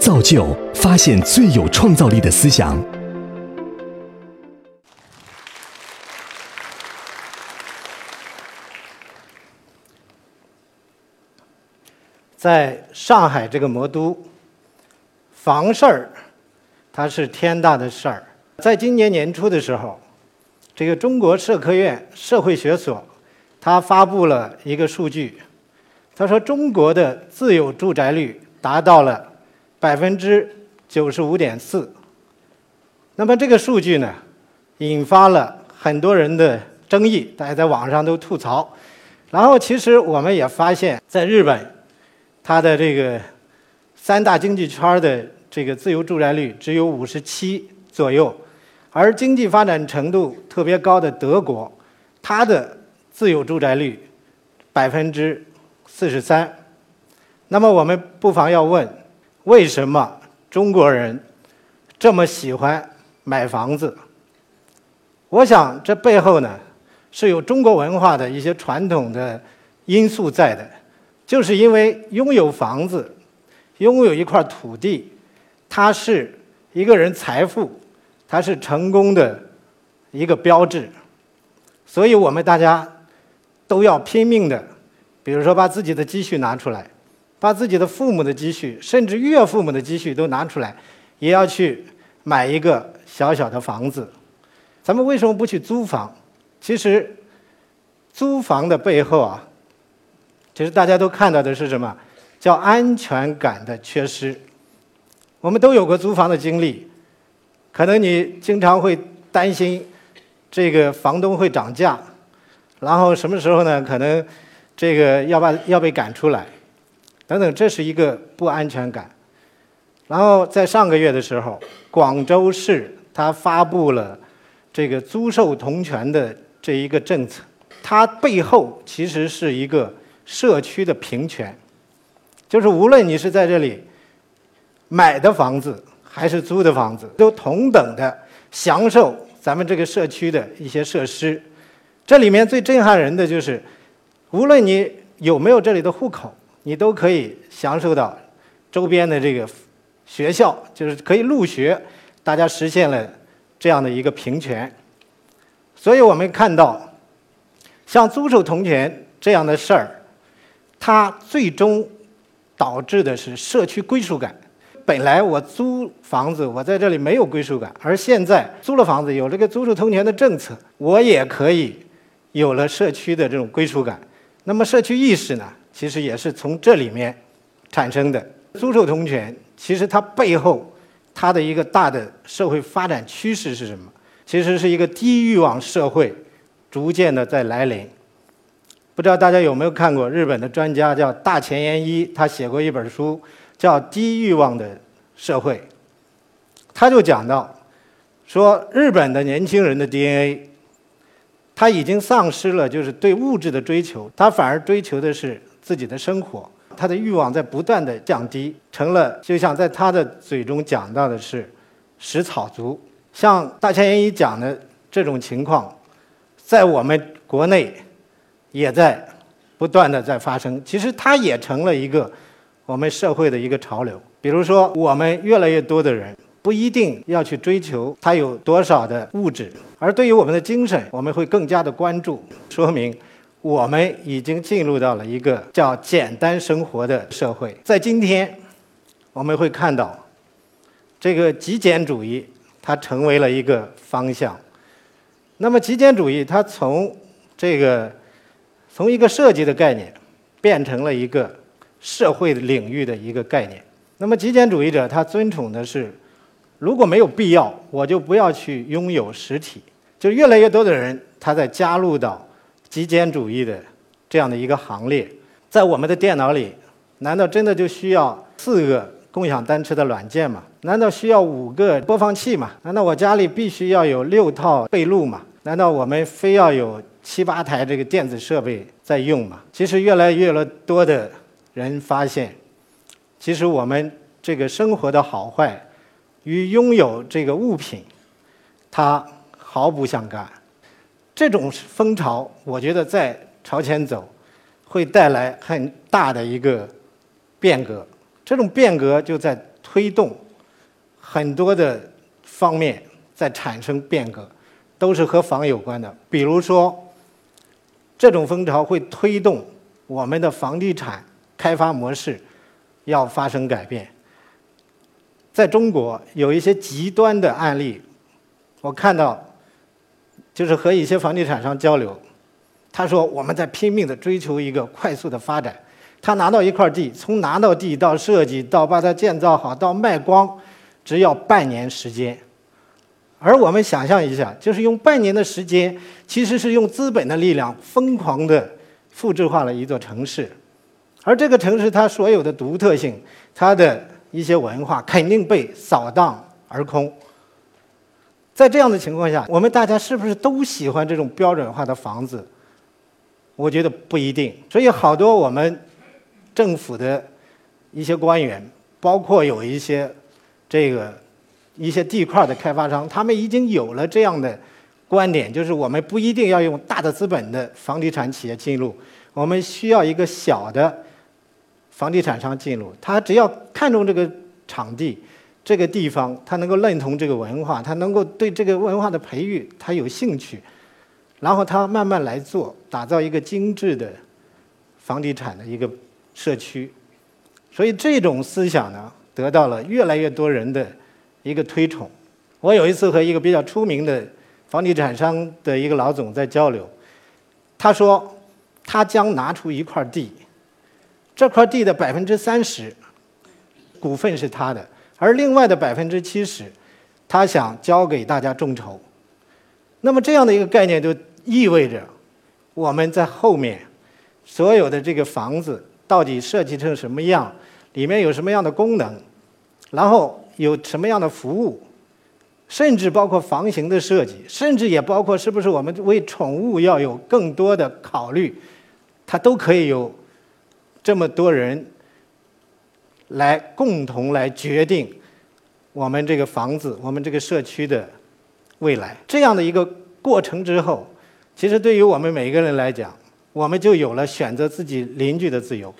造就发现最有创造力的思想。在上海这个魔都，房事儿，它是天大的事儿。在今年年初的时候，这个中国社科院社会学所，它发布了一个数据，他说中国的自有住宅率达到了百分之九十五点四。那么这个数据呢，引发了很多人的争议，大家在网上都吐槽。然后其实我们也发现，在日本。它的这个三大经济圈的这个自由住宅率只有五十七左右，而经济发展程度特别高的德国，它的自有住宅率百分之四十三。那么我们不妨要问：为什么中国人这么喜欢买房子？我想这背后呢是有中国文化的一些传统的因素在的。就是因为拥有房子，拥有一块土地，它是一个人财富，它是成功的一个标志，所以我们大家都要拼命的，比如说把自己的积蓄拿出来，把自己的父母的积蓄，甚至岳父母的积蓄都拿出来，也要去买一个小小的房子。咱们为什么不去租房？其实，租房的背后啊。其实大家都看到的是什么？叫安全感的缺失。我们都有过租房的经历，可能你经常会担心这个房东会涨价，然后什么时候呢？可能这个要把要被赶出来，等等，这是一个不安全感。然后在上个月的时候，广州市它发布了这个租售同权的这一个政策，它背后其实是一个。社区的平权，就是无论你是在这里买的房子还是租的房子，都同等的享受咱们这个社区的一些设施。这里面最震撼人的就是，无论你有没有这里的户口，你都可以享受到周边的这个学校，就是可以入学，大家实现了这样的一个平权。所以我们看到，像租售同权这样的事儿。它最终导致的是社区归属感。本来我租房子，我在这里没有归属感，而现在租了房子，有这个租售同权的政策，我也可以有了社区的这种归属感。那么社区意识呢，其实也是从这里面产生的。租售同权其实它背后它的一个大的社会发展趋势是什么？其实是一个低欲望社会逐渐的在来临。不知道大家有没有看过日本的专家叫大前研一，他写过一本书叫《低欲望的社会》，他就讲到说日本的年轻人的 DNA，他已经丧失了就是对物质的追求，他反而追求的是自己的生活，他的欲望在不断的降低，成了就像在他的嘴中讲到的是食草族。像大前研一讲的这种情况，在我们国内。也在不断的在发生，其实它也成了一个我们社会的一个潮流。比如说，我们越来越多的人不一定要去追求它有多少的物质，而对于我们的精神，我们会更加的关注。说明我们已经进入到了一个叫简单生活的社会。在今天，我们会看到这个极简主义它成为了一个方向。那么，极简主义它从这个从一个设计的概念，变成了一个社会领域的一个概念。那么极简主义者他尊崇的是，如果没有必要，我就不要去拥有实体。就越来越多的人他在加入到极简主义的这样的一个行列。在我们的电脑里，难道真的就需要四个共享单车的软件吗？难道需要五个播放器吗？难道我家里必须要有六套被褥吗？难道我们非要有？七八台这个电子设备在用吗？其实越来越多的人发现，其实我们这个生活的好坏与拥有这个物品，它毫不相干。这种风潮，我觉得在朝前走，会带来很大的一个变革。这种变革就在推动很多的方面在产生变革，都是和房有关的。比如说，这种风潮会推动我们的房地产开发模式要发生改变。在中国有一些极端的案例，我看到，就是和一些房地产商交流，他说我们在拼命的追求一个快速的发展。他拿到一块地，从拿到地到设计到把它建造好到卖光，只要半年时间。而我们想象一下，就是用半年的时间，其实是用资本的力量疯狂的复制化了一座城市，而这个城市它所有的独特性，它的一些文化肯定被扫荡而空。在这样的情况下，我们大家是不是都喜欢这种标准化的房子？我觉得不一定。所以好多我们。政府的一些官员，包括有一些这个一些地块的开发商，他们已经有了这样的观点，就是我们不一定要用大的资本的房地产企业进入，我们需要一个小的房地产商进入，他只要看中这个场地、这个地方，他能够认同这个文化，他能够对这个文化的培育他有兴趣，然后他慢慢来做，打造一个精致的房地产的一个。社区，所以这种思想呢，得到了越来越多人的一个推崇。我有一次和一个比较出名的房地产商的一个老总在交流，他说他将拿出一块地，这块地的百分之三十股份是他的，而另外的百分之七十，他想交给大家众筹。那么这样的一个概念就意味着我们在后面所有的这个房子。到底设计成什么样？里面有什么样的功能？然后有什么样的服务？甚至包括房型的设计，甚至也包括是不是我们为宠物要有更多的考虑，它都可以有这么多人来共同来决定我们这个房子、我们这个社区的未来。这样的一个过程之后，其实对于我们每一个人来讲，我们就有了选择自己邻居的自由，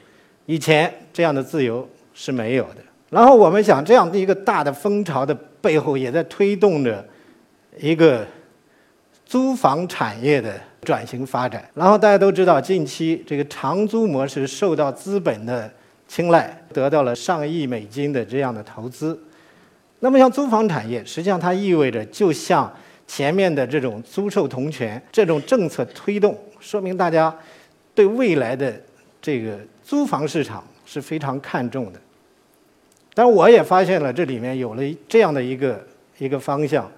以前这样的自由是没有的。然后我们想，这样的一个大的风潮的背后，也在推动着一个租房产业的转型发展。然后大家都知道，近期这个长租模式受到资本的青睐，得到了上亿美金的这样的投资。那么像租房产业，实际上它意味着，就像前面的这种租售同权这种政策推动。说明大家对未来的这个租房市场是非常看重的。但我也发现了这里面有了这样的一个一个方向，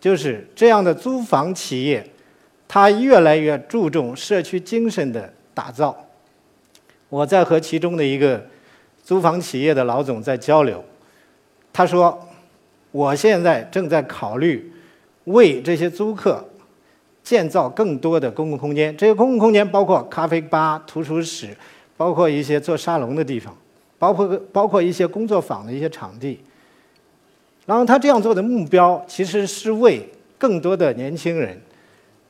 就是这样的租房企业，它越来越注重社区精神的打造。我在和其中的一个租房企业的老总在交流，他说：“我现在正在考虑为这些租客。”建造更多的公共空间，这些公共空间包括咖啡吧、图书室，包括一些做沙龙的地方，包括包括一些工作坊的一些场地。然后他这样做的目标，其实是为更多的年轻人，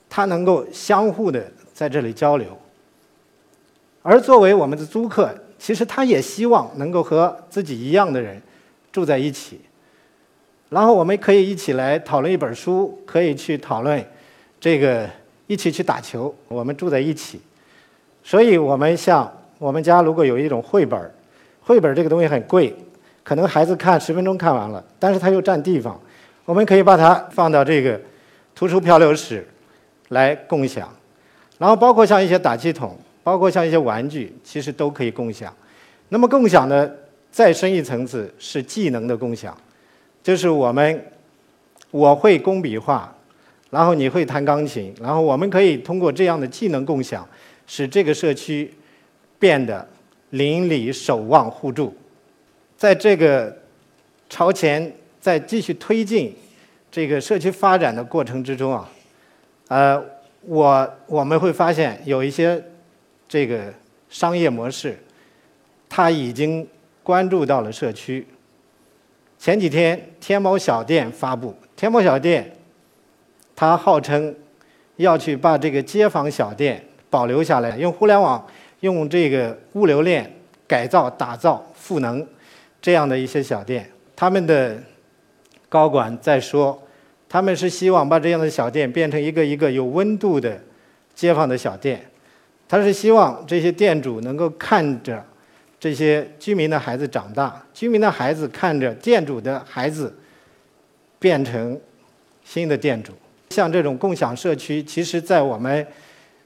他能够相互的在这里交流。而作为我们的租客，其实他也希望能够和自己一样的人住在一起。然后我们可以一起来讨论一本书，可以去讨论。这个一起去打球，我们住在一起，所以我们像我们家如果有一种绘本绘本这个东西很贵，可能孩子看十分钟看完了，但是它又占地方，我们可以把它放到这个图书漂流室来共享，然后包括像一些打气筒，包括像一些玩具，其实都可以共享。那么共享呢，再深一层次是技能的共享，就是我们我会工笔画。然后你会弹钢琴，然后我们可以通过这样的技能共享，使这个社区变得邻里守望互助。在这个朝前在继续推进这个社区发展的过程之中啊，呃，我我们会发现有一些这个商业模式，它已经关注到了社区。前几天天猫小店发布，天猫小店。他号称要去把这个街坊小店保留下来，用互联网、用这个物流链改造、打造赋能这样的一些小店。他们的高管在说，他们是希望把这样的小店变成一个一个有温度的街坊的小店。他是希望这些店主能够看着这些居民的孩子长大，居民的孩子看着店主的孩子变成新的店主。像这种共享社区，其实在我们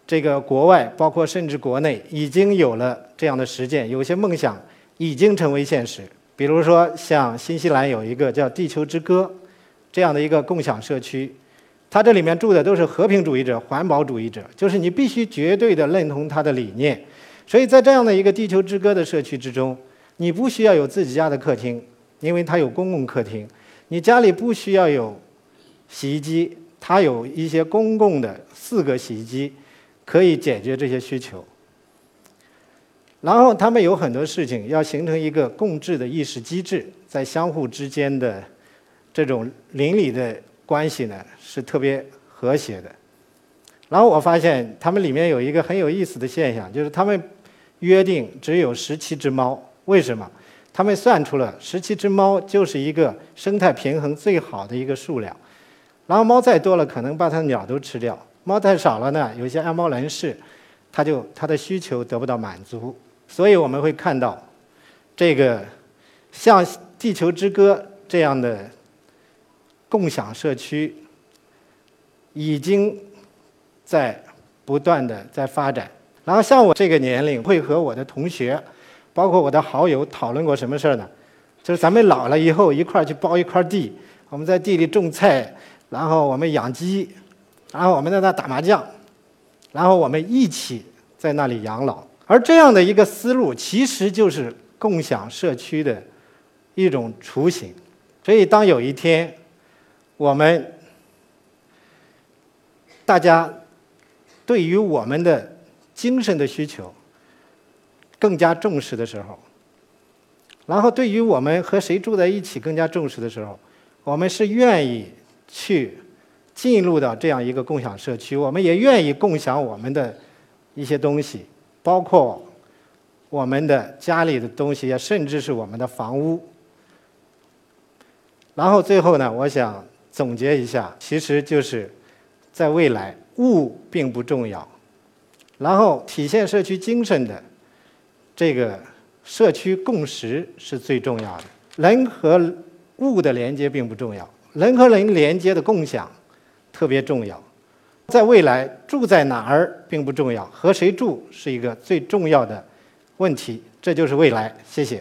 这个国外，包括甚至国内，已经有了这样的实践。有些梦想已经成为现实。比如说，像新西兰有一个叫“地球之歌”这样的一个共享社区，它这里面住的都是和平主义者、环保主义者，就是你必须绝对的认同它的理念。所以在这样的一个“地球之歌”的社区之中，你不需要有自己家的客厅，因为它有公共客厅；你家里不需要有洗衣机，它有一些公共的四个洗衣机，可以解决这些需求。然后他们有很多事情要形成一个共治的意识机制，在相互之间的这种邻里的关系呢是特别和谐的。然后我发现他们里面有一个很有意思的现象，就是他们约定只有十七只猫。为什么？他们算出了十七只猫就是一个生态平衡最好的一个数量。然后猫再多了，可能把它的鸟都吃掉；猫太少了呢，有些爱猫人士，他就他的需求得不到满足。所以我们会看到，这个像《地球之歌》这样的共享社区，已经在不断的在发展。然后像我这个年龄，会和我的同学，包括我的好友讨论过什么事儿呢？就是咱们老了以后一块儿去包一块地，我们在地里种菜，然后我们养鸡，然后我们在那打麻将，然后我们一起在那里养老。而这样的一个思路，其实就是共享社区的一种雏形。所以，当有一天我们大家对于我们的精神的需求更加重视的时候，然后对于我们和谁住在一起更加重视的时候，我们是愿意去进入到这样一个共享社区，我们也愿意共享我们的一些东西。包括我们的家里的东西，甚至是我们的房屋。然后最后呢，我想总结一下，其实就是在未来，物并不重要，然后体现社区精神的这个社区共识是最重要的。人和物的连接并不重要，人和人连接的共享特别重要。在未来，住在哪儿并不重要，和谁住是一个最重要的问题。这就是未来。谢谢。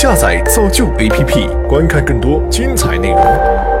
下载造就 APP，观看更多精彩内容。